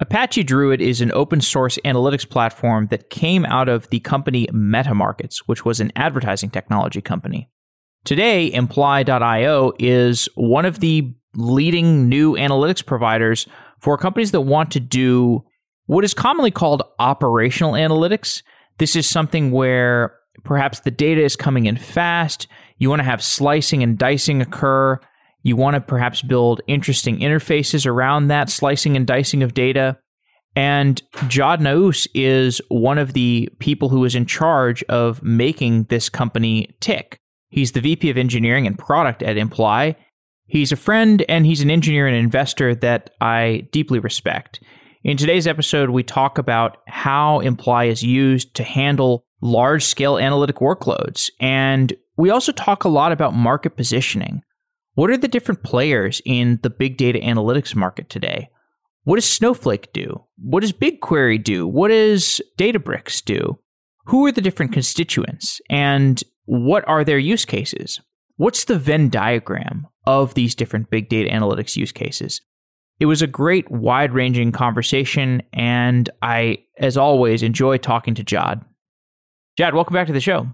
Apache Druid is an open source analytics platform that came out of the company MetaMarkets, which was an advertising technology company. Today, Imply.io is one of the leading new analytics providers for companies that want to do what is commonly called operational analytics. This is something where perhaps the data is coming in fast, you want to have slicing and dicing occur, you want to perhaps build interesting interfaces around that slicing and dicing of data. And Jad Naous is one of the people who is in charge of making this company tick. He's the VP of engineering and product at Imply. He's a friend and he's an engineer and investor that I deeply respect. In today's episode, we talk about how Imply is used to handle large scale analytic workloads. And we also talk a lot about market positioning. What are the different players in the big data analytics market today? What does Snowflake do? What does BigQuery do? What does Databricks do? Who are the different constituents and what are their use cases? What's the Venn diagram of these different big data analytics use cases? It was a great, wide ranging conversation, and I, as always, enjoy talking to Jad. Jad, welcome back to the show.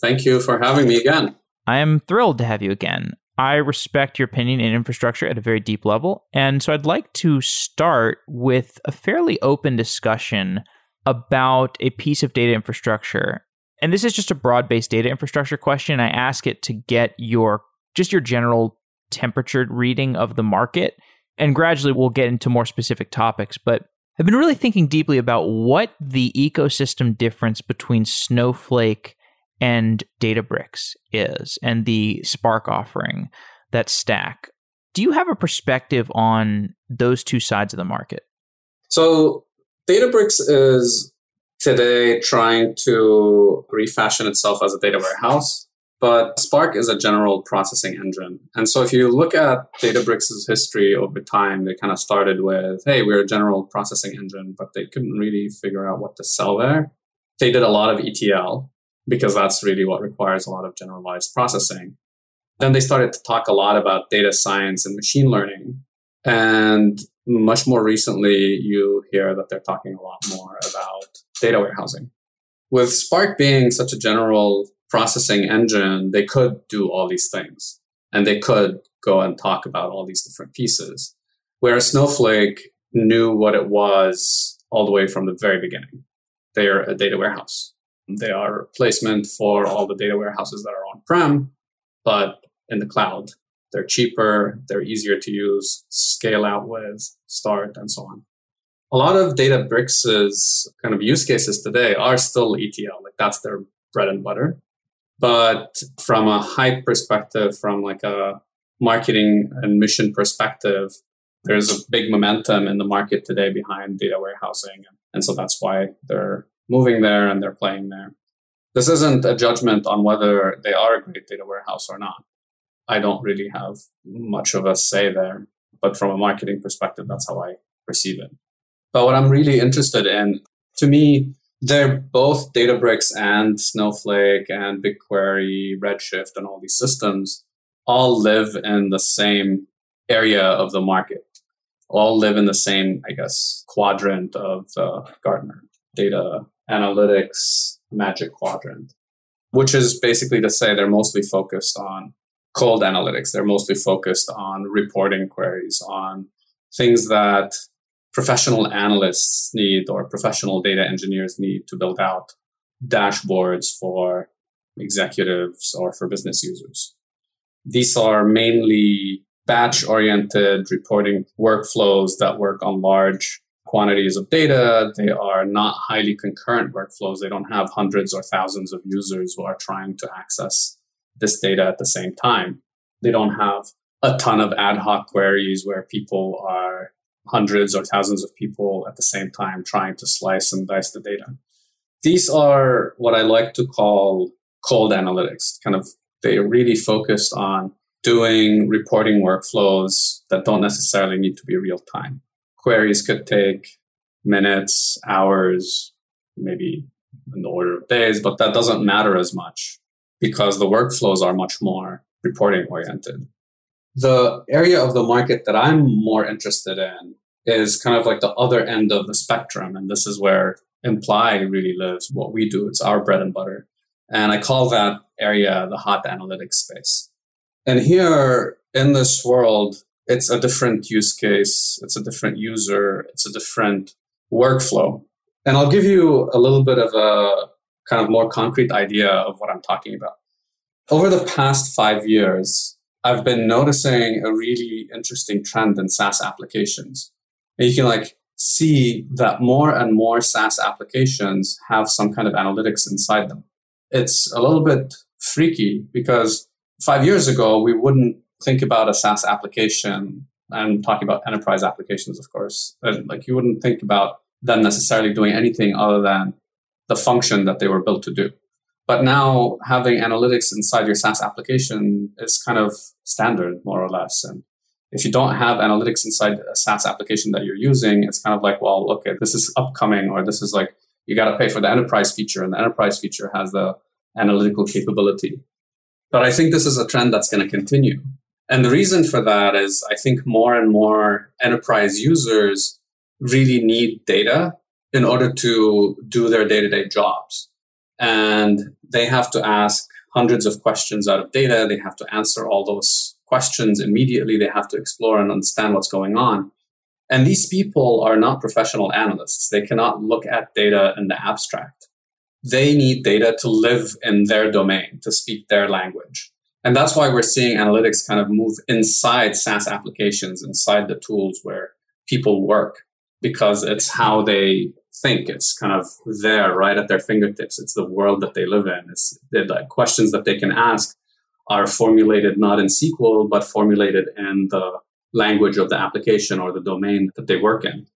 Thank you for having me again. I am thrilled to have you again. I respect your opinion in infrastructure at a very deep level. And so I'd like to start with a fairly open discussion about a piece of data infrastructure. And this is just a broad based data infrastructure question. I ask it to get your just your general temperature reading of the market. And gradually we'll get into more specific topics. But I've been really thinking deeply about what the ecosystem difference between Snowflake and Databricks is and the Spark offering, that stack. Do you have a perspective on those two sides of the market? So, Databricks is today trying to refashion itself as a data warehouse, but Spark is a general processing engine. And so, if you look at Databricks' history over time, they kind of started with, hey, we're a general processing engine, but they couldn't really figure out what to sell there. They did a lot of ETL, because that's really what requires a lot of generalized processing. Then they started to talk a lot about data science and machine learning. And much more recently, you hear that they're talking a lot more about data warehousing. With Spark being such a general processing engine, they could do all these things and they could go and talk about all these different pieces. Whereas Snowflake knew what it was all the way from the very beginning. They're a data warehouse. They are replacement for all the data warehouses that are on prem, but in the cloud. They're cheaper, they're easier to use, scale out with, start, and so on. A lot of Databricks' kind of use cases today are still ETL, like that's their bread and butter. But from a hype perspective, from like a marketing and mission perspective, there's a big momentum in the market today behind data warehousing. And so that's why they're moving there and they're playing there. This isn't a judgment on whether they are a great data warehouse or not. I don't really have much of a say there, but from a marketing perspective, that's how I perceive it. But what I'm really interested in, to me, they're both Databricks and Snowflake and BigQuery, Redshift, and all these systems all live in the same area of the market, all live in the same, I guess, quadrant of the Gartner data analytics magic quadrant, which is basically to say they're mostly focused on cold analytics. They're mostly focused on reporting queries, on things that professional analysts need or professional data engineers need to build out dashboards for executives or for business users. These are mainly batch oriented reporting workflows that work on large quantities of data. They are not highly concurrent workflows. They don't have hundreds or thousands of users who are trying to access this data at the same time. They don't have a ton of ad hoc queries where people are hundreds or thousands of people at the same time trying to slice and dice the data. These are what I like to call cold analytics. Kind of, they really focused on doing reporting workflows that don't necessarily need to be real time queries could take minutes, hours, maybe in the order of days, but that doesn't matter as much because the workflows are much more reporting oriented. The area of the market that I'm more interested in is kind of like the other end of the spectrum. And this is where Imply really lives, what we do. It's our bread and butter. And I call that area the hot analytics space. And here in this world, it's a different use case, it's a different user, it's a different workflow. And I'll give you a little bit of a kind of more concrete idea of what I'm talking about. Over the past five years, I've been noticing a really interesting trend in SaaS applications. And you can like see that more and more SaaS applications have some kind of analytics inside them. It's a little bit freaky because five years ago, we wouldn't think about a SaaS application. I'm talking about enterprise applications, of course. Like you wouldn't think about them necessarily doing anything other than the function that they were built to do. But now having analytics inside your SaaS application is kind of standard, more or less. And if you don't have analytics inside a SaaS application that you're using, it's kind of like, well, okay, this is upcoming, or this is like, you got to pay for the enterprise feature, and the enterprise feature has the analytical capability. But I think this is a trend that's going to continue. And the reason for that is I think more and more enterprise users really need data in order to do their day to day jobs. And they have to ask hundreds of questions out of data. They have to answer all those questions immediately. They have to explore and understand what's going on. And these people are not professional analysts. They cannot look at data in the abstract. They need data to live in their domain, to speak their language. And that's why we're seeing analytics kind of move inside SaaS applications, inside the tools where people work, because it's how they think. It's kind of there, right at their fingertips. It's the world that they live in. It's the questions that they can ask are formulated not in SQL, but formulated in the language of the application or the domain that they work in.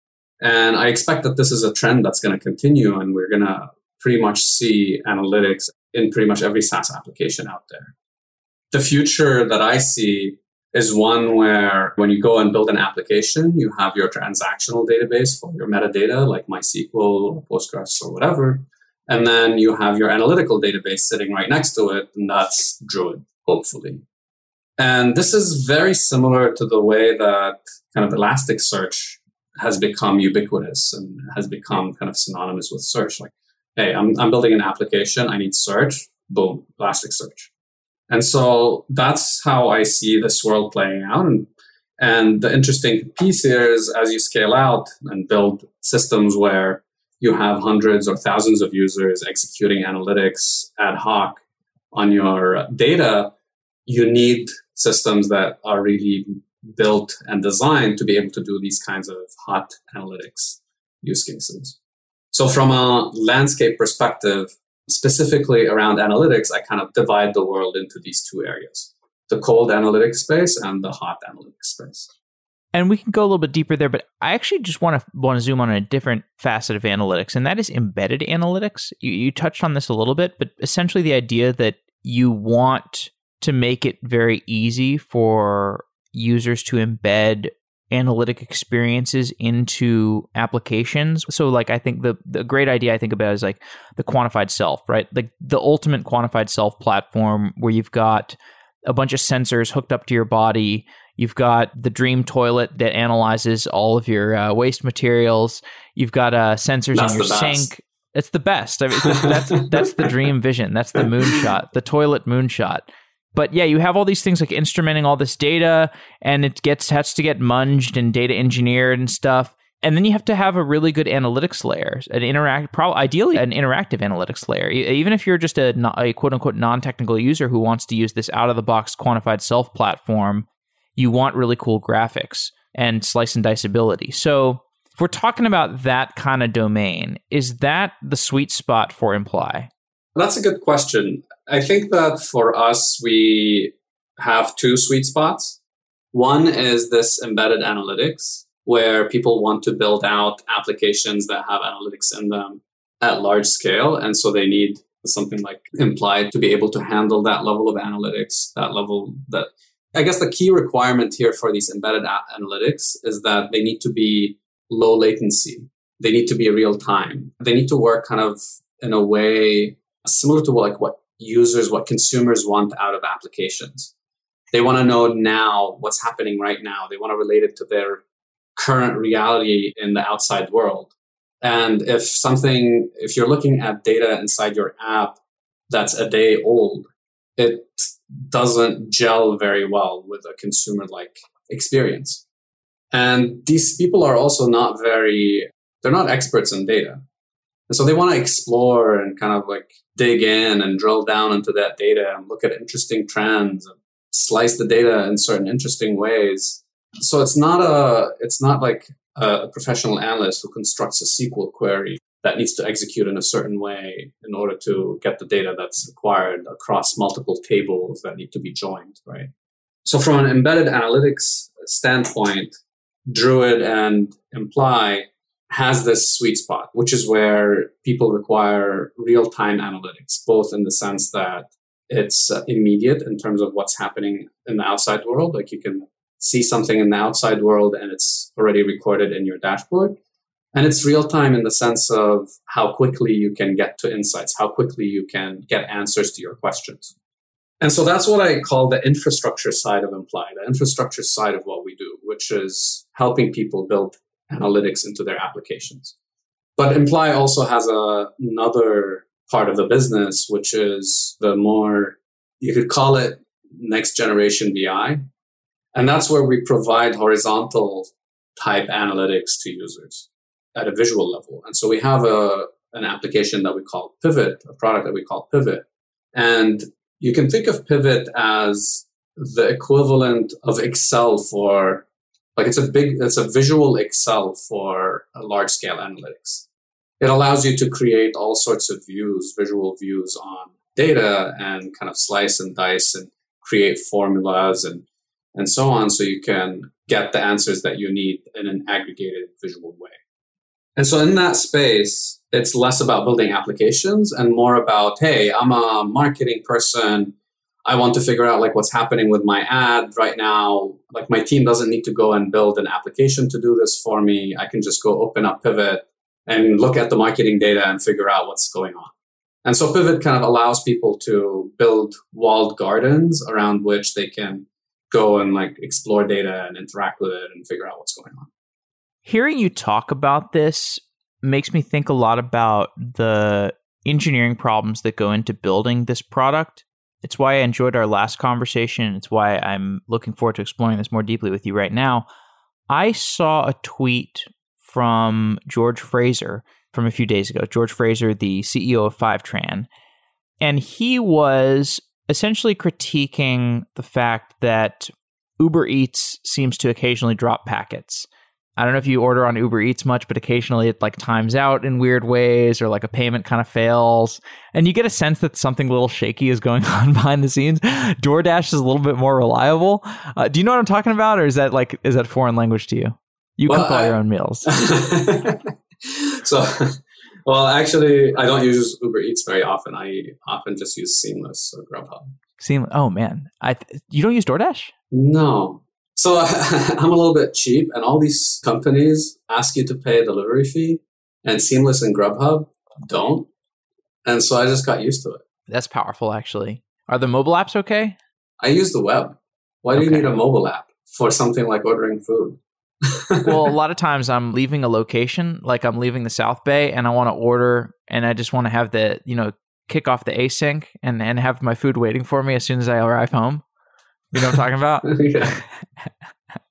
And I expect that this is a trend that's going to continue, and we're going to pretty much see analytics in pretty much every SaaS application out there the future that I see is one where when you go and build an application, you have your transactional database for your metadata, like MySQL or Postgres or whatever. And then you have your analytical database sitting right next to it, and that's Druid, hopefully. And this is very similar to the way that kind of Elasticsearch has become ubiquitous and has become kind of synonymous with search. Like, hey, I'm, I'm building an application, I need search, boom, Elasticsearch. And so that's how I see this world playing out. And, and the interesting piece here is as you scale out and build systems where you have hundreds or thousands of users executing analytics ad hoc on your data, you need systems that are really built and designed to be able to do these kinds of hot analytics use cases. So, from a landscape perspective, specifically around analytics, I kind of divide the world into these two areas the cold analytics space and the hot analytics space. And we can go a little bit deeper there, but I actually just want to want to zoom on a different facet of analytics, and that is embedded analytics. You, you touched on this a little bit, but essentially the idea that you want to make it very easy for users to embed analytic experiences into applications. So like I think the the great idea I think about is like the quantified self, right? Like the ultimate quantified self platform where you've got a bunch of sensors hooked up to your body. You've got the dream toilet that analyzes all of your uh, waste materials. You've got uh, sensors that's in your sink. It's the best. I mean, that's that's the dream vision. That's the moonshot, the toilet moonshot. But yeah, you have all these things like instrumenting all this data, and it gets has to get munged and data engineered and stuff. And then you have to have a really good analytics layer, an interact, probably ideally an interactive analytics layer. Even if you're just a, a quote unquote non technical user who wants to use this out of the box quantified self platform, you want really cool graphics and slice and dice ability. So if we're talking about that kind of domain, is that the sweet spot for Imply? That's a good question. I think that for us, we have two sweet spots. One is this embedded analytics, where people want to build out applications that have analytics in them at large scale. And so they need something like implied to be able to handle that level of analytics, that level that I guess the key requirement here for these embedded analytics is that they need to be low latency. They need to be real time. They need to work kind of in a way similar to like what users, what consumers want out of applications. They want to know now what's happening right now. They want to relate it to their current reality in the outside world. And if something, if you're looking at data inside your app that's a day old, it doesn't gel very well with a consumer like experience. And these people are also not very, they're not experts in data. And so they want to explore and kind of like dig in and drill down into that data and look at interesting trends and slice the data in certain interesting ways. So it's not a, it's not like a professional analyst who constructs a SQL query that needs to execute in a certain way in order to get the data that's required across multiple tables that need to be joined, right? So from an embedded analytics standpoint, Druid and Imply has this sweet spot, which is where people require real time analytics, both in the sense that it's uh, immediate in terms of what's happening in the outside world. Like you can see something in the outside world and it's already recorded in your dashboard. And it's real time in the sense of how quickly you can get to insights, how quickly you can get answers to your questions. And so that's what I call the infrastructure side of Imply, the infrastructure side of what we do, which is helping people build analytics into their applications. But Imply also has a, another part of the business, which is the more, you could call it next generation BI. And that's where we provide horizontal type analytics to users at a visual level. And so we have a, an application that we call Pivot, a product that we call Pivot. And you can think of Pivot as the equivalent of Excel for like it's a big it's a visual Excel for large scale analytics. It allows you to create all sorts of views, visual views on data and kind of slice and dice and create formulas and and so on so you can get the answers that you need in an aggregated visual way. And so in that space, it's less about building applications and more about, hey, I'm a marketing person. I want to figure out like what's happening with my ad right now. Like my team doesn't need to go and build an application to do this for me. I can just go open up Pivot and look at the marketing data and figure out what's going on. And so Pivot kind of allows people to build walled gardens around which they can go and like explore data and interact with it and figure out what's going on hearing you talk about this makes me think a lot about the engineering problems that go into building this product. It's why I enjoyed our last conversation. It's why I'm looking forward to exploring this more deeply with you right now. I saw a tweet from George Fraser from a few days ago. George Fraser, the CEO of Fivetran, and he was essentially critiquing the fact that Uber Eats seems to occasionally drop packets. I don't know if you order on Uber Eats much, but occasionally it like times out in weird ways or like a payment kind of fails. And you get a sense that something a little shaky is going on behind the scenes. DoorDash is a little bit more reliable. Uh, do you know what I'm talking about? Or is that like, is that foreign language to you? You well, cook all I, your own meals. so, well, actually, I don't use Uber Eats very often. I often just use Seamless or Grubhub. Seamless. Oh man, I th- you don't use DoorDash? No, so I'm a little bit cheap, and all these companies ask you to pay a delivery fee, and Seamless and Grubhub don't. And so I just got used to it. That's powerful, actually. Are the mobile apps okay? I use the web. Why do okay. you need a mobile app for something like ordering food? well, a lot of times I'm leaving a location, like I'm leaving the South Bay, and I want to order, and I just want to have the, you know, kick off the async and, and have my food waiting for me as soon as I arrive home. You know what I'm talking about? yeah.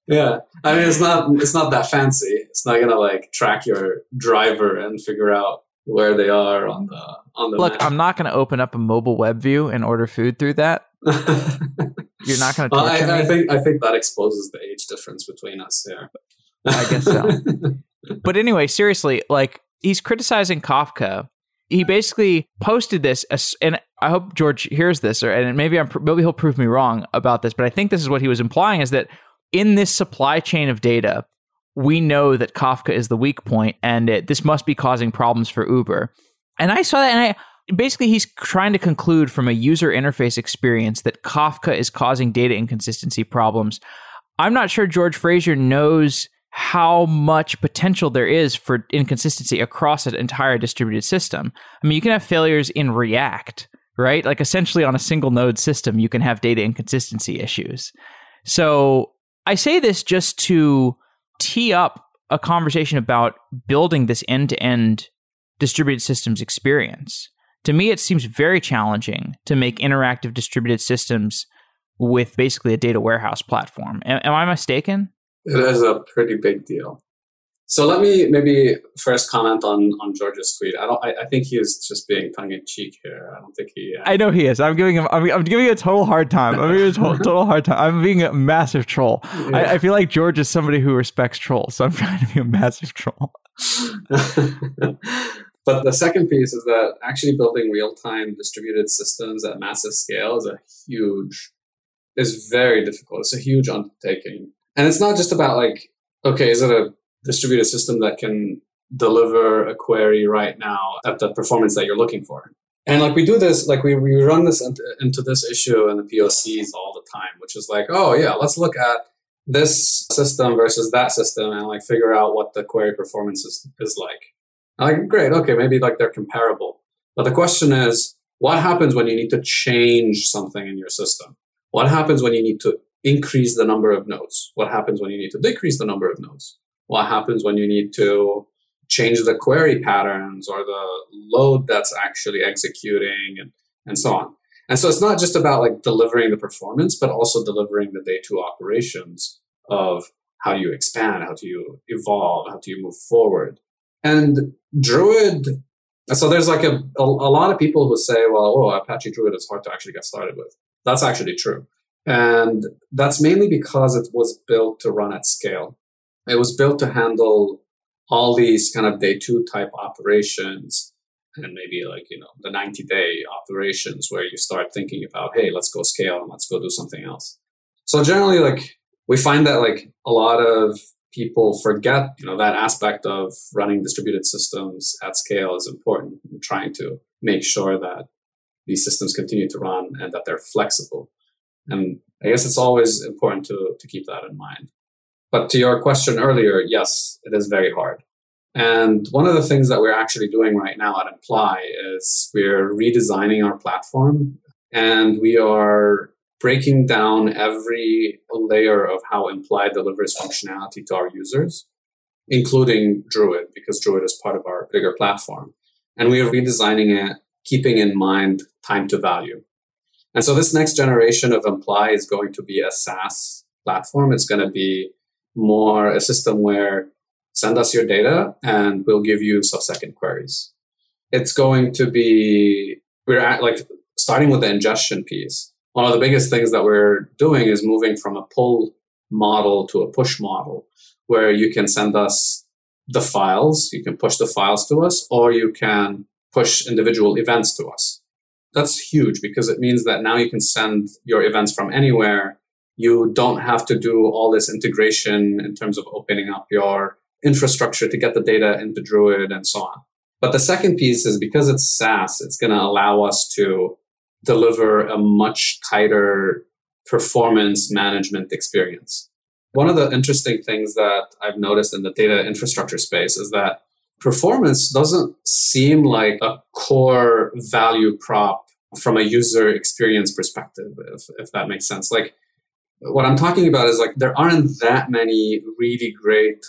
yeah. I mean, it's not it's not that fancy. It's not gonna like track your driver and figure out where they are on the on the. Look, map. I'm not gonna open up a mobile web view and order food through that. You're not gonna. Well, I, I, think I think that exposes the age difference between us here. I guess so. but anyway, seriously, like he's criticizing Kafka. He basically posted this, and I hope George hears this, or and maybe I'm maybe he'll prove me wrong about this, but I think this is what he was implying: is that in this supply chain of data, we know that Kafka is the weak point, and it, this must be causing problems for Uber. And I saw that, and I basically he's trying to conclude from a user interface experience that Kafka is causing data inconsistency problems. I'm not sure George Fraser knows how much potential there is for inconsistency across an entire distributed system. I mean, you can have failures in React right? Like essentially on a single node system, you can have data inconsistency issues. So I say this just to tee up a conversation about building this end to end distributed systems experience. To me, it seems very challenging to make interactive distributed systems with basically a data warehouse platform. Am, am I mistaken? It is a pretty big deal. So let me maybe first comment on on George's tweet. I don't. I, I think he is just being tongue in cheek here. I don't think he. Uh, I know he is. I'm giving him. I'm, I'm giving a total hard time. I'm giving a total, total hard time. I'm being a massive troll. Yeah. I, I, feel like George is somebody who respects trolls, so I'm trying to be a massive troll. but the second piece is that actually building real time distributed systems at massive scale is a huge, is very difficult. It's a huge undertaking, and it's not just about like okay, is it a distributed system that can deliver a query right now at the performance that you're looking for. And like we do this, like we, we run this into this issue in the POCs all the time, which is like, oh yeah, let's look at this system versus that system and like figure out what the query performance is, is like. like, great, okay, maybe like they're comparable. But the question is, what happens when you need to change something in your system? What happens when you need to increase the number of nodes? What happens when you need to decrease the number of nodes? What happens when you need to change the query patterns or the load that's actually executing and, and so on. And so it's not just about like delivering the performance, but also delivering the day two operations of how do you expand, how do you evolve, how do you move forward. And Druid, so there's like a, a, a lot of people who say, well, oh, Apache Druid is hard to actually get started with. That's actually true. And that's mainly because it was built to run at scale. It was built to handle all these kind of day two type operations and maybe like, you know, the 90 day operations where you start thinking about, hey, let's go scale and let's go do something else. So generally, like, we find that like a lot of people forget, you know, that aspect of running distributed systems at scale is important trying to make sure that these systems continue to run and that they're flexible. And I guess it's always important to, to keep that in mind. But to your question earlier, yes, it is very hard. And one of the things that we're actually doing right now at Imply is we're redesigning our platform and we are breaking down every layer of how Imply delivers functionality to our users, including Druid, because Druid is part of our bigger platform. And we are redesigning it, keeping in mind time to value. And so this next generation of Imply is going to be a SaaS platform. It's going to be more a system where send us your data and we'll give you sub-second queries. It's going to be, we're at like starting with the ingestion piece. One of the biggest things that we're doing is moving from a pull model to a push model where you can send us the files, you can push the files to us, or you can push individual events to us. That's huge because it means that now you can send your events from anywhere you don't have to do all this integration in terms of opening up your infrastructure to get the data into Druid and so on. But the second piece is because it's SaaS, it's going to allow us to deliver a much tighter performance management experience. One of the interesting things that I've noticed in the data infrastructure space is that performance doesn't seem like a core value prop from a user experience perspective, if, if that makes sense. Like what I'm talking about is like there aren't that many really great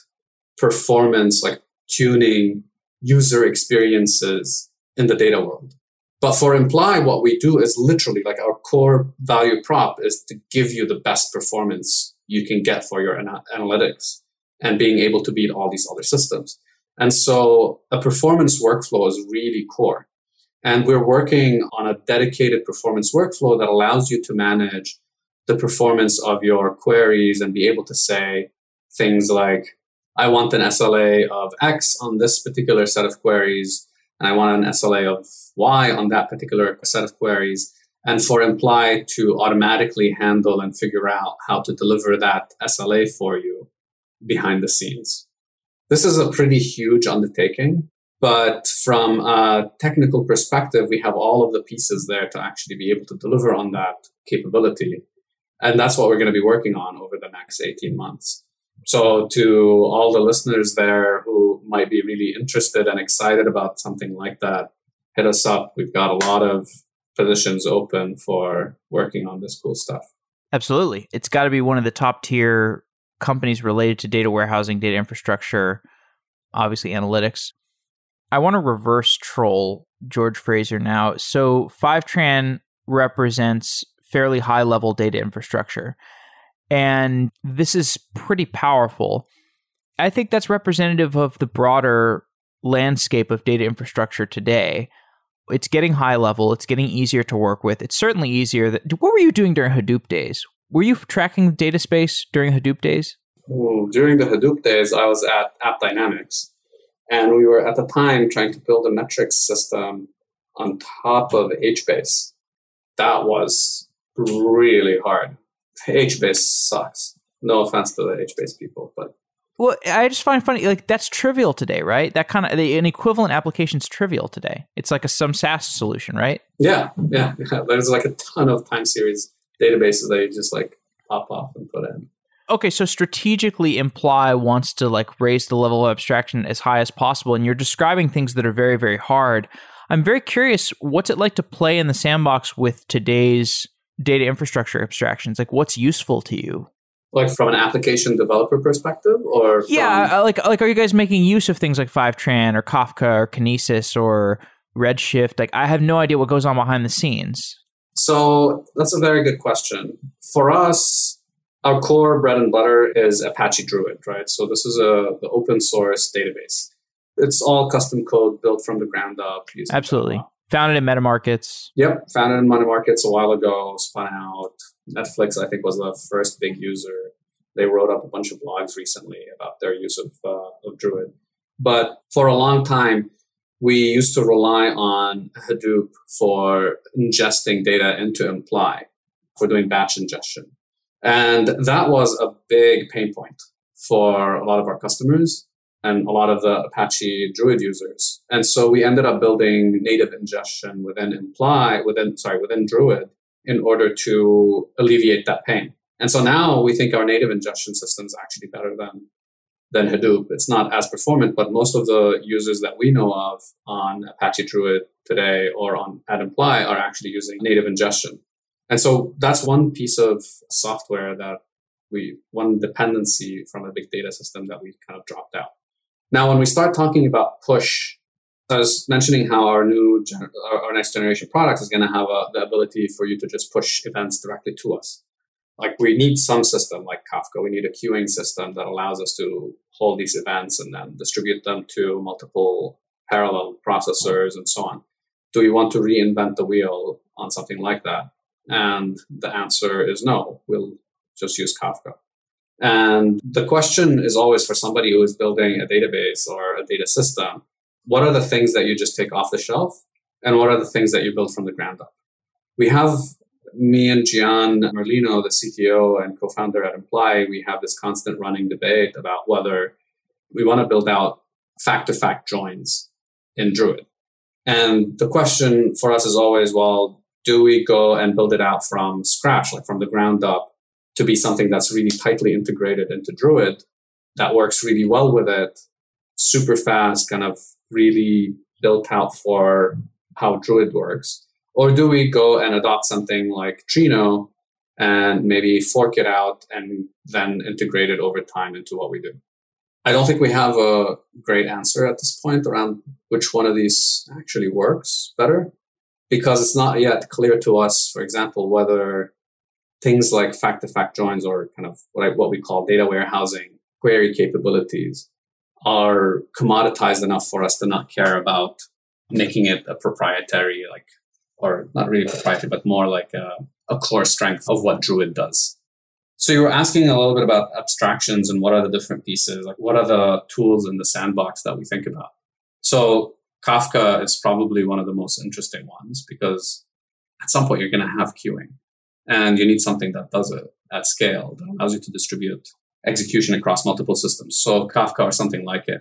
performance, like tuning user experiences in the data world. But for Imply, what we do is literally like our core value prop is to give you the best performance you can get for your ana- analytics and being able to beat all these other systems. And so a performance workflow is really core. And we're working on a dedicated performance workflow that allows you to manage the performance of your queries and be able to say things like, I want an SLA of X on this particular set of queries, and I want an SLA of Y on that particular set of queries. And for Imply to automatically handle and figure out how to deliver that SLA for you behind the scenes. This is a pretty huge undertaking, but from a technical perspective, we have all of the pieces there to actually be able to deliver on that capability. And that's what we're going to be working on over the next 18 months. So, to all the listeners there who might be really interested and excited about something like that, hit us up. We've got a lot of positions open for working on this cool stuff. Absolutely. It's got to be one of the top tier companies related to data warehousing, data infrastructure, obviously analytics. I want to reverse troll George Fraser now. So Fivetran represents fairly high level data infrastructure. And this is pretty powerful. I think that's representative of the broader landscape of data infrastructure today. It's getting high level, it's getting easier to work with. It's certainly easier that what were you doing during Hadoop days? Were you tracking the data space during Hadoop days? Well, during the Hadoop days, I was at AppDynamics, and we were at the time trying to build a metrics system on top of HBase. That was really hard. HBase sucks. No offense to the HBase people, but well, I just find funny like that's trivial today, right? That kind of an equivalent application is trivial today. It's like a some SaaS solution, right? Yeah, yeah, yeah. There's like a ton of time series databases that you just like pop off and put in. Okay, so strategically imply wants to like raise the level of abstraction as high as possible, and you're describing things that are very, very hard. I'm very curious, what's it like to play in the sandbox with today's data infrastructure abstractions? Like, what's useful to you? Like from an application developer perspective, or from... yeah, uh, like like are you guys making use of things like Fivetran or Kafka or Kinesis or Redshift? Like, I have no idea what goes on behind the scenes. So that's a very good question. For us, our core bread and butter is Apache Druid, right? So this is a the open source database. It's all custom code built from the ground up. Absolutely. Java. Founded in Metamarkets. Yep, founded in Metamarkets a while ago, spun out. Netflix, I think, was the first big user. They wrote up a bunch of blogs recently about their use of, uh, of Druid. But for a long time, we used to rely on Hadoop for ingesting data into Imply for doing batch ingestion. And that was a big pain point for a lot of our customers and a lot of the Apache Druid users. And so we ended up building native ingestion within Imply, within, sorry, within Druid in order to alleviate that pain. And so now we think our native ingestion system is actually better than, than Hadoop. It's not as performant, but most of the users that we know of on Apache Druid today or on at Imply are actually using native ingestion. And so that's one piece of software that we, one dependency from a big data system that we kind of dropped out. Now, when we start talking about push, I was mentioning how our new, our next generation product is going to have a, the ability for you to just push events directly to us. Like we need some system like Kafka. We need a queuing system that allows us to hold these events and then distribute them to multiple parallel processors and so on. Do we want to reinvent the wheel on something like that? And the answer is no. We'll just use Kafka. And the question is always for somebody who is building a database or a data system, what are the things that you just take off the shelf? And what are the things that you build from the ground up? We have me and Gian Merlino, the CTO and co-founder at Imply, we have this constant running debate about whether we want to build out fact to fact joins in Druid. And the question for us is always, well, do we go and build it out from scratch, like from the ground up, to be something that's really tightly integrated into Druid that works really well with it, super fast, kind of really built out for how Druid works? Or do we go and adopt something like Trino and maybe fork it out and then integrate it over time into what we do? I don't think we have a great answer at this point around which one of these actually works better because it's not yet clear to us, for example, whether things like fact to fact joins or kind of what, what we call data warehousing query capabilities are commoditized enough for us to not care about making it a proprietary, like, or not really proprietary, but more like a, a core strength of what Druid does. So you were asking a little bit about abstractions and what are the different pieces, like what are the tools in the sandbox that we think about. So Kafka is probably one of the most interesting ones because at some point you're going to have queuing and you need something that does it at scale that allows you to distribute execution across multiple systems. So Kafka or something like it.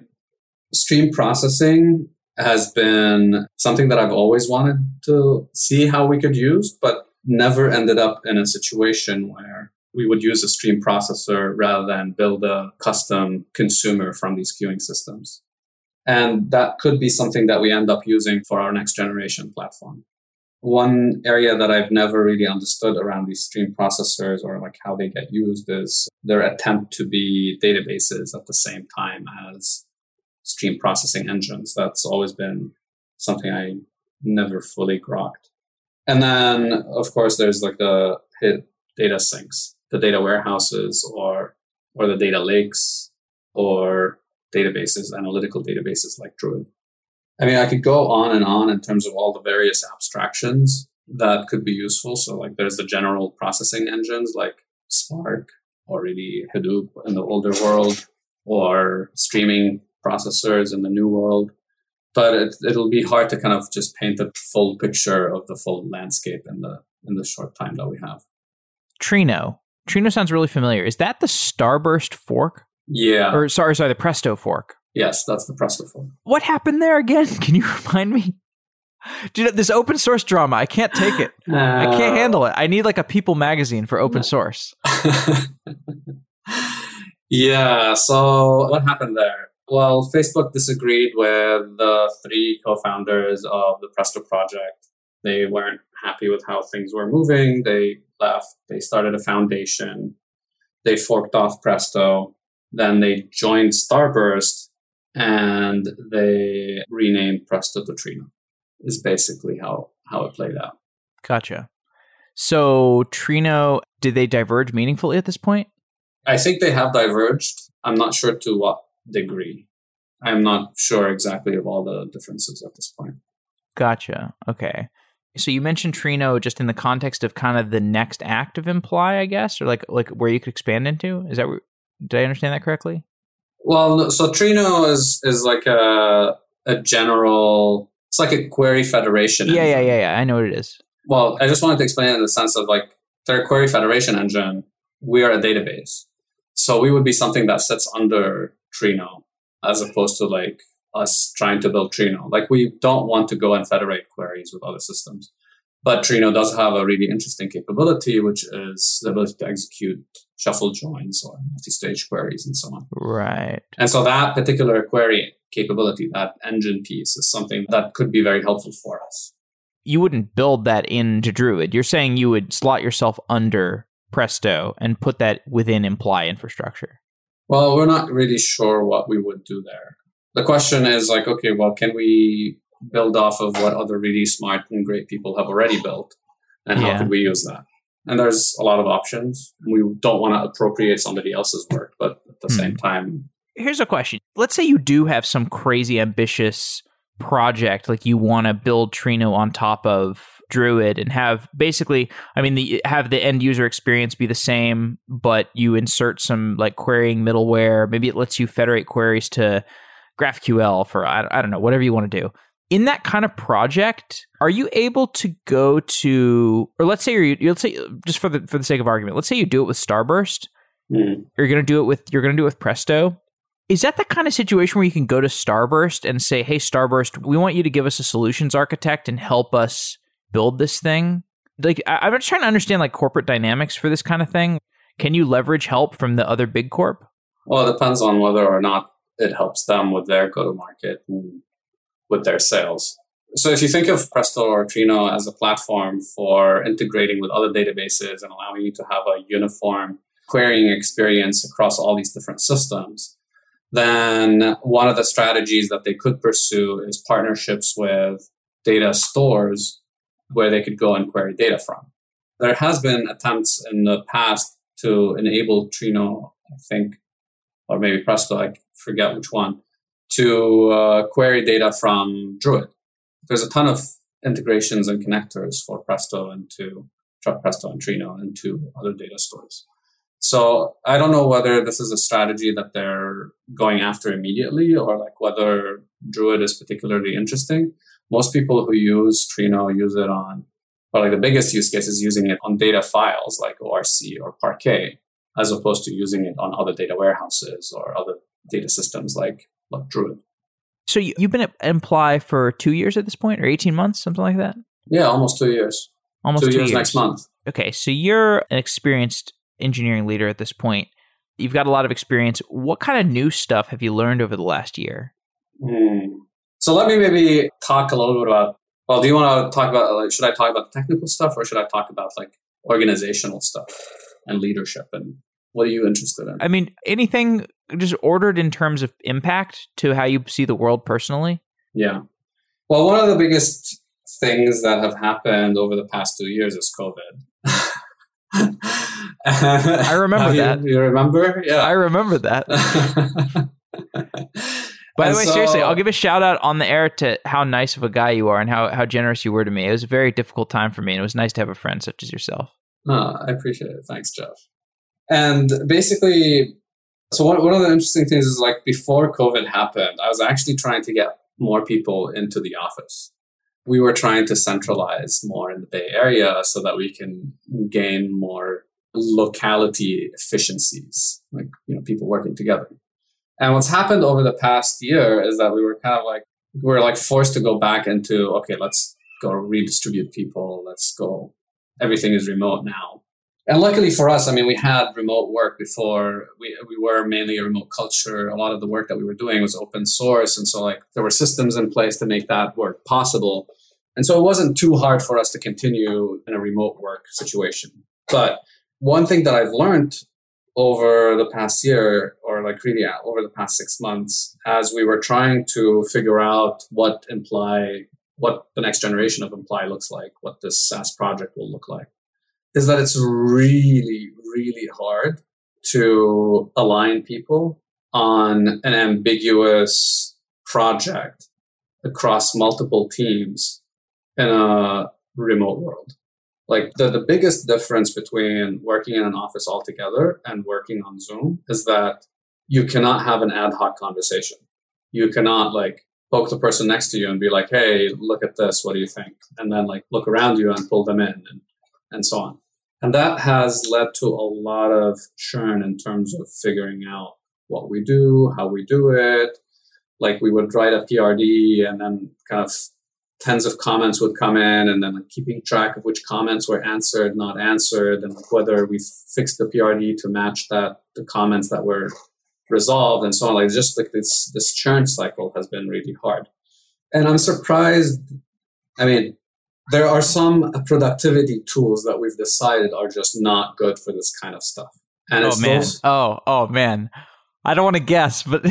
Stream processing has been something that I've always wanted to see how we could use, but never ended up in a situation where we would use a stream processor rather than build a custom consumer from these queuing systems. And that could be something that we end up using for our next generation platform. One area that I've never really understood around these stream processors or like how they get used is their attempt to be databases at the same time as stream processing engines. That's always been something I never fully grokked. And then, of course, there's like the data sinks, the data warehouses, or or the data lakes, or databases, analytical databases like Druid. I mean, I could go on and on in terms of all the various abstractions that could be useful. So, like, there's the general processing engines like Spark or really Hadoop in the older world, or streaming processors in the new world. But it, it'll be hard to kind of just paint the full picture of the full landscape in the in the short time that we have. Trino. Trino sounds really familiar. Is that the Starburst fork? Yeah. Or sorry, sorry, the Presto fork. Yes, that's the Presto fork. What happened there again? Can you remind me? Dude, this open source drama, I can't take it. Uh, I can't handle it. I need like a People magazine for open source. yeah. So what happened there? Well, Facebook disagreed with the three co-founders of the Presto project. They weren't happy with how things were moving. They left. They started a foundation. They forked off Presto. Then they joined Starburst and they renamed Presto to Trino. Is basically how how it played out. Gotcha. So Trino, did they diverge meaningfully at this point? I think they have diverged. I'm not sure to what degree. I'm not sure exactly of all the differences at this point. Gotcha. Okay. So you mentioned Trino just in the context of kind of the next act of imply, I guess, or like like where you could expand into. Is that did I understand that correctly? Well, so Trino is is like a a general. It's like a query federation. Yeah, engine. yeah, yeah, yeah. I know what it is. Well, I just wanted to explain it in the sense of like their query federation engine. We are a database, so we would be something that sits under Trino, as opposed to like us trying to build Trino. Like we don't want to go and federate queries with other systems. But Trino does have a really interesting capability, which is the ability to execute shuffle joins or multi-stage queries and so on. Right. And so that particular query capability, that engine piece, is something that could be very helpful for us. You wouldn't build that into Druid. You're saying you would slot yourself under Presto and put that within imply infrastructure. Well, we're not really sure what we would do there the question is like, okay, well, can we build off of what other really smart and great people have already built? And how yeah. could we use that? And there's a lot of options. We don't want to appropriate somebody else's work, but at the hmm. same time. Here's a question. Let's say you do have some crazy ambitious project, like you want to build Trino on top of Druid and have basically, I mean, the, have the end user experience be the same, but you insert some like querying middleware. Maybe it lets you federate queries to GraphQL for I, I don't know whatever you want to do. In that kind of project, are you able to go to, or let's say you're, let's say just for the for the sake of argument, let's say you do it with Starburst, mm. you're going to do it with you're going to do it with Presto. Is that the kind of situation where you can go to Starburst and say, "Hey, Starburst, we want you to give us a solutions architect and help us build this thing"? Like, I, I'm just trying to understand like corporate dynamics for this kind of thing. Can you leverage help from the other big corp? Well, it depends on whether or not it helps them with their go to market and with their sales. So if you think of Presto or Trino as a platform for integrating with other databases and allowing you to have a uniform querying experience across all these different systems, then one of the strategies that they could pursue is partnerships with data stores where they could go and query data from. There has been attempts in the past to enable Trino, I think, or maybe Presto, I forget which one, to uh, query data from Druid. There's a ton of integrations and connectors for Presto into Presto and Trino into other data stores. So I don't know whether this is a strategy that they're going after immediately or like whether Druid is particularly interesting. Most people who use Trino use it on, but like the biggest use case is using it on data files like ORC or Parquet as opposed to using it on other data warehouses or other data systems like, like Druid. So you, have been at Imply for two years at this point, or eighteen months, something like that. Yeah, almost two years. Almost two, two years, years next month. Okay, so you're an experienced engineering leader at this point. You've got a lot of experience. What kind of new stuff have you learned over the last year? Mm. So let me maybe talk a little bit about Well, do you want to talk about like should I talk about the technical stuff or should I talk about like organizational stuff and leadership and what are you interested in? I mean, anything just ordered in terms of impact to how you see the world personally? Yeah. Well, one of the biggest things that have happened over the past two years is COVID. I remember that. You, you, remember? Yeah. I remember that. By the way, so, seriously, I'll give a shout out on the air to how nice of a guy you are and how, how generous you were to me. It was a very difficult time for me, and it was nice to have a friend such as yourself. Oh, I appreciate it. Thanks, Jeff. And basically, so one, one of the interesting things is like before COVID happened, I was actually trying to get more people into the office. We were trying to centralize more in the Bay Area so that we can gain more locality efficiencies, like, you know, people working together. And what's happened over the past year is that we were kind of like, we're like forced to go back into, okay, let's go redistribute people. Let's go. Everything is remote now. And luckily for us, I mean, we had remote work before. We, we were mainly a remote culture. A lot of the work that we were doing was open source. And so, like, there were systems in place to make that work possible. And so it wasn't too hard for us to continue in a remote work situation. But one thing that I've learned over the past year, or like really uh, over the past six months, as we were trying to figure out what imply, what the next generation of imply looks like, what this SaaS project will look like, is that it's really, really hard to align people on an ambiguous project across multiple teams in a remote world. Like the, the biggest difference between working in an office altogether and working on Zoom is that you cannot have an ad hoc conversation. You cannot like poke the person next to you and be like, hey, look at this. What do you think? And then like look around you and pull them in and, and so on. And that has led to a lot of churn in terms of figuring out what we do, how we do it. Like we would write a PRD and then kind of tens of comments would come in and then like keeping track of which comments were answered, not answered, and like whether we fixed the PRD to match that the comments that were resolved and so on. Like just like this this churn cycle has been really hard. And I'm surprised. I mean, there are some productivity tools that we've decided are just not good for this kind of stuff. And oh man! Those, oh oh man! I don't want to guess, but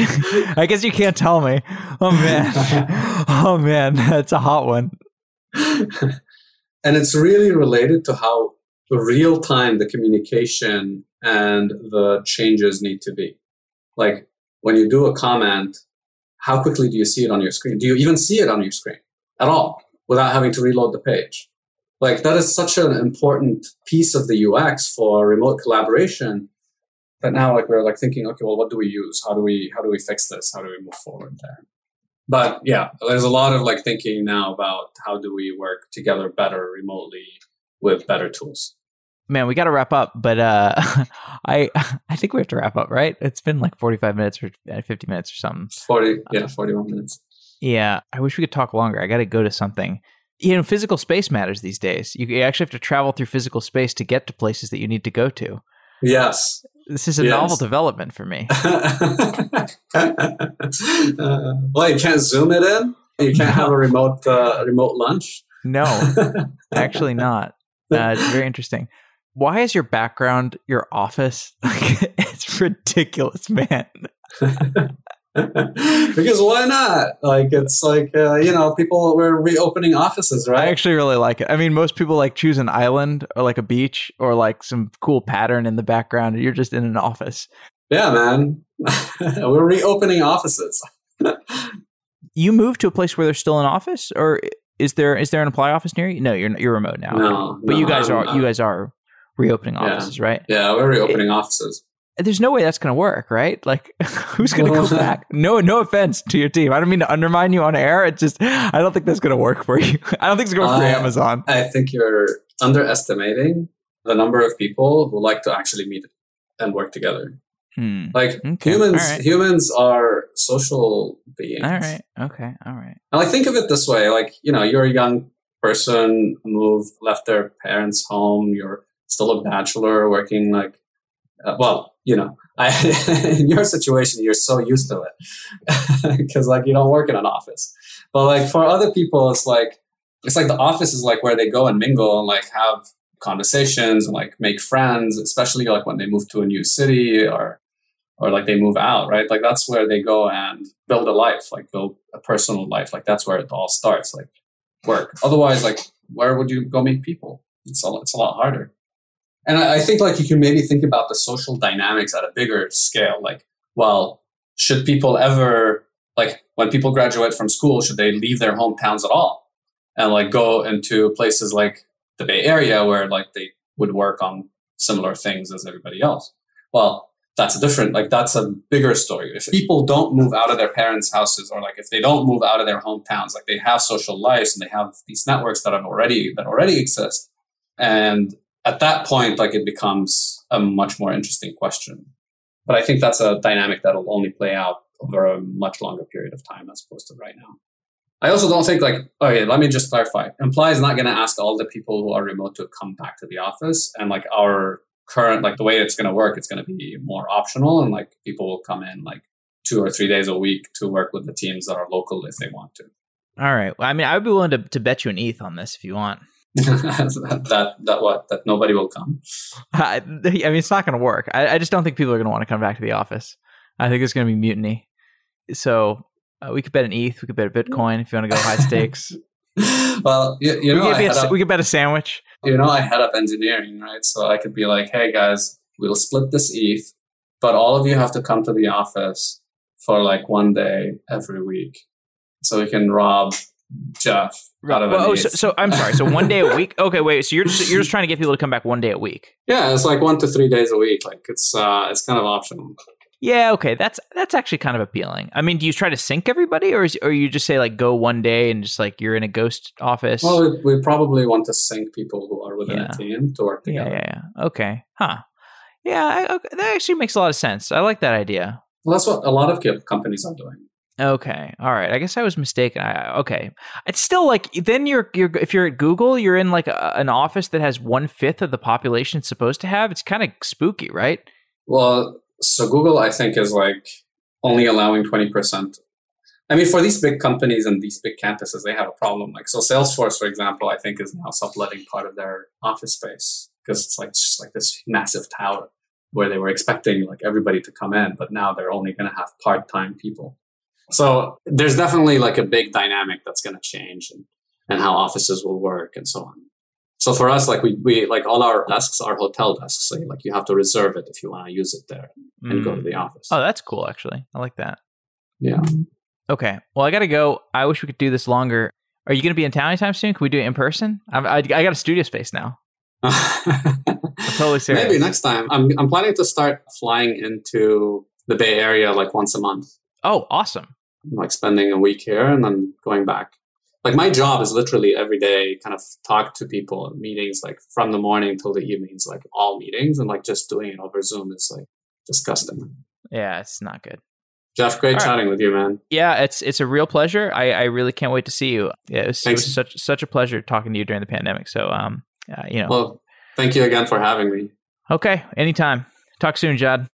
I guess you can't tell me. Oh man. oh man, that's a hot one. and it's really related to how real time the communication and the changes need to be. Like when you do a comment, how quickly do you see it on your screen? Do you even see it on your screen at all without having to reload the page? Like that is such an important piece of the UX for remote collaboration but now like we're like thinking okay well what do we use? How do we how do we fix this? How do we move forward there? But yeah there's a lot of like thinking now about how do we work together better remotely with better tools. Man we got to wrap up but uh i i think we have to wrap up right? It's been like 45 minutes or 50 minutes or something. 40 yeah 41 minutes yeah i wish we could talk longer i got to go to something you know physical space matters these days you actually have to travel through physical space to get to places that you need to go to yes this is a yes. novel development for me. uh, well, you can't zoom it in. You can't no. have a remote uh, remote lunch. No, actually not. Uh, it's very interesting. Why is your background your office? it's ridiculous, man. because why not? Like it's like uh, you know, people were reopening offices, right? I actually really like it. I mean, most people like choose an island or like a beach or like some cool pattern in the background. You're just in an office. Yeah, man. we're reopening offices. you moved to a place where there's still an office, or is there is there an Imply office near you? No, you're you're remote now. No, but no, you guys I'm, are you guys are reopening offices, yeah. right? Yeah, we're reopening it, offices there's no way that's going to work, right? Like, who's going to go back? No, no offense to your team. I don't mean to undermine you on air. It's just, I don't think that's going to work for you. I don't think it's going to work for Amazon. I think you're underestimating the number of people who like to actually meet and work together. Hmm. Like okay. humans, right. humans are social beings. All right. Okay. All right. And like, think of it this way: like, you know, you're a young person, moved, left their parents' home. You're still a bachelor, working like uh, well, you know, I, in your situation, you're so used to it because like you don't work in an office. But like for other people, it's like it's like the office is like where they go and mingle and like have conversations and like make friends, especially like when they move to a new city or or like they move out, right? Like that's where they go and build a life, like build a personal life. Like that's where it all starts, like work. Otherwise, like where would you go meet people? It's a, it's a lot harder. And I, I think like you can maybe think about the social dynamics at a bigger scale. Like, well, should people ever like when people graduate from school, should they leave their hometowns at all and like go into places like the Bay Area where like they would work on similar things as everybody else? Well, that's a different like that's a bigger story if people don't move out of their parents houses or like if they don't move out of their hometowns like they have social lives and they have these networks that have already that already exist and at that point like it becomes a much more interesting question. But i think that's a dynamic that'll only play out over a much longer period of time as opposed to right now. I also don't think like okay let me just clarify. Imply is not going to ask all the people who are remote to come back to the office and like our current like the way it's going to work it's going to be more optional and like people will come in like two or three days a week to work with the teams that are local if they want to. All right. Well, i mean i would be willing to, to bet you an eth on this if you want that that what that nobody will come? I, I mean it's not going to work. I, I, just don't think people are going to want to come back to the office. I think it's going to be mutiny. So uh, we could bet an eth we could bet a bitcoin if you want to go high stakes. Well you, you know we could, a, we could bet a sandwich. You know, I head up engineering, right? So I could be like, hey guys, we'll split this ETH, but all of you have to come to the office for like one day every week. So we can rob Jeff out of oh, so, so, I'm sorry. So one day a week. Okay, wait. So you're just you're just trying to get people to come back one day a week. Yeah, it's like one to three days a week. Like it's uh it's kind of optional. Yeah, okay, that's that's actually kind of appealing. I mean, do you try to sync everybody, or is, or you just say like go one day and just like you're in a ghost office? Well, we, we probably want to sync people who are within yeah. a team to work together. Yeah, yeah, yeah. Okay, huh? Yeah, I, okay. that actually makes a lot of sense. I like that idea. Well, that's what a lot of companies are doing. Okay, all right. I guess I was mistaken. I, okay, it's still like then you're you're if you're at Google, you're in like a, an office that has one fifth of the population it's supposed to have. It's kind of spooky, right? Well, so Google, I think, is like only allowing 20%. I mean, for these big companies and these big campuses, they have a problem. Like, so Salesforce, for example, I think is now subletting part of their office space because it's like just like this massive tower where they were expecting like everybody to come in, but now they're only going to have part-time people. So there's definitely like a big dynamic that's going to change and, and how offices will work and so on. So for us, like we, we like all our desks are hotel desks. So like you have to reserve it if you want to use it there and mm. go to the mm. office. Oh, that's cool. Actually, I like that. Yeah. Okay. Well, I got to go. I wish we could do this longer. Are you going to be in town anytime soon? Can we do it in person? I, I, I got a studio space now. totally serious. Maybe next time. I'm I'm planning to start flying into the Bay Area like once a month. Oh, awesome! I'm like spending a week here and then going back. Like my job is literally every day kind of talk to people meetings like from the morning till the evenings like all meetings and like just doing it over zoom is like disgusting. Yeah it's not good. Jeff great all chatting right. with you man. Yeah it's it's a real pleasure. I i really can't wait to see you. Yeah it was, it was such such a pleasure talking to you during the pandemic. So um uh, you know. Well thank you again for having me. Okay anytime. Talk soon jad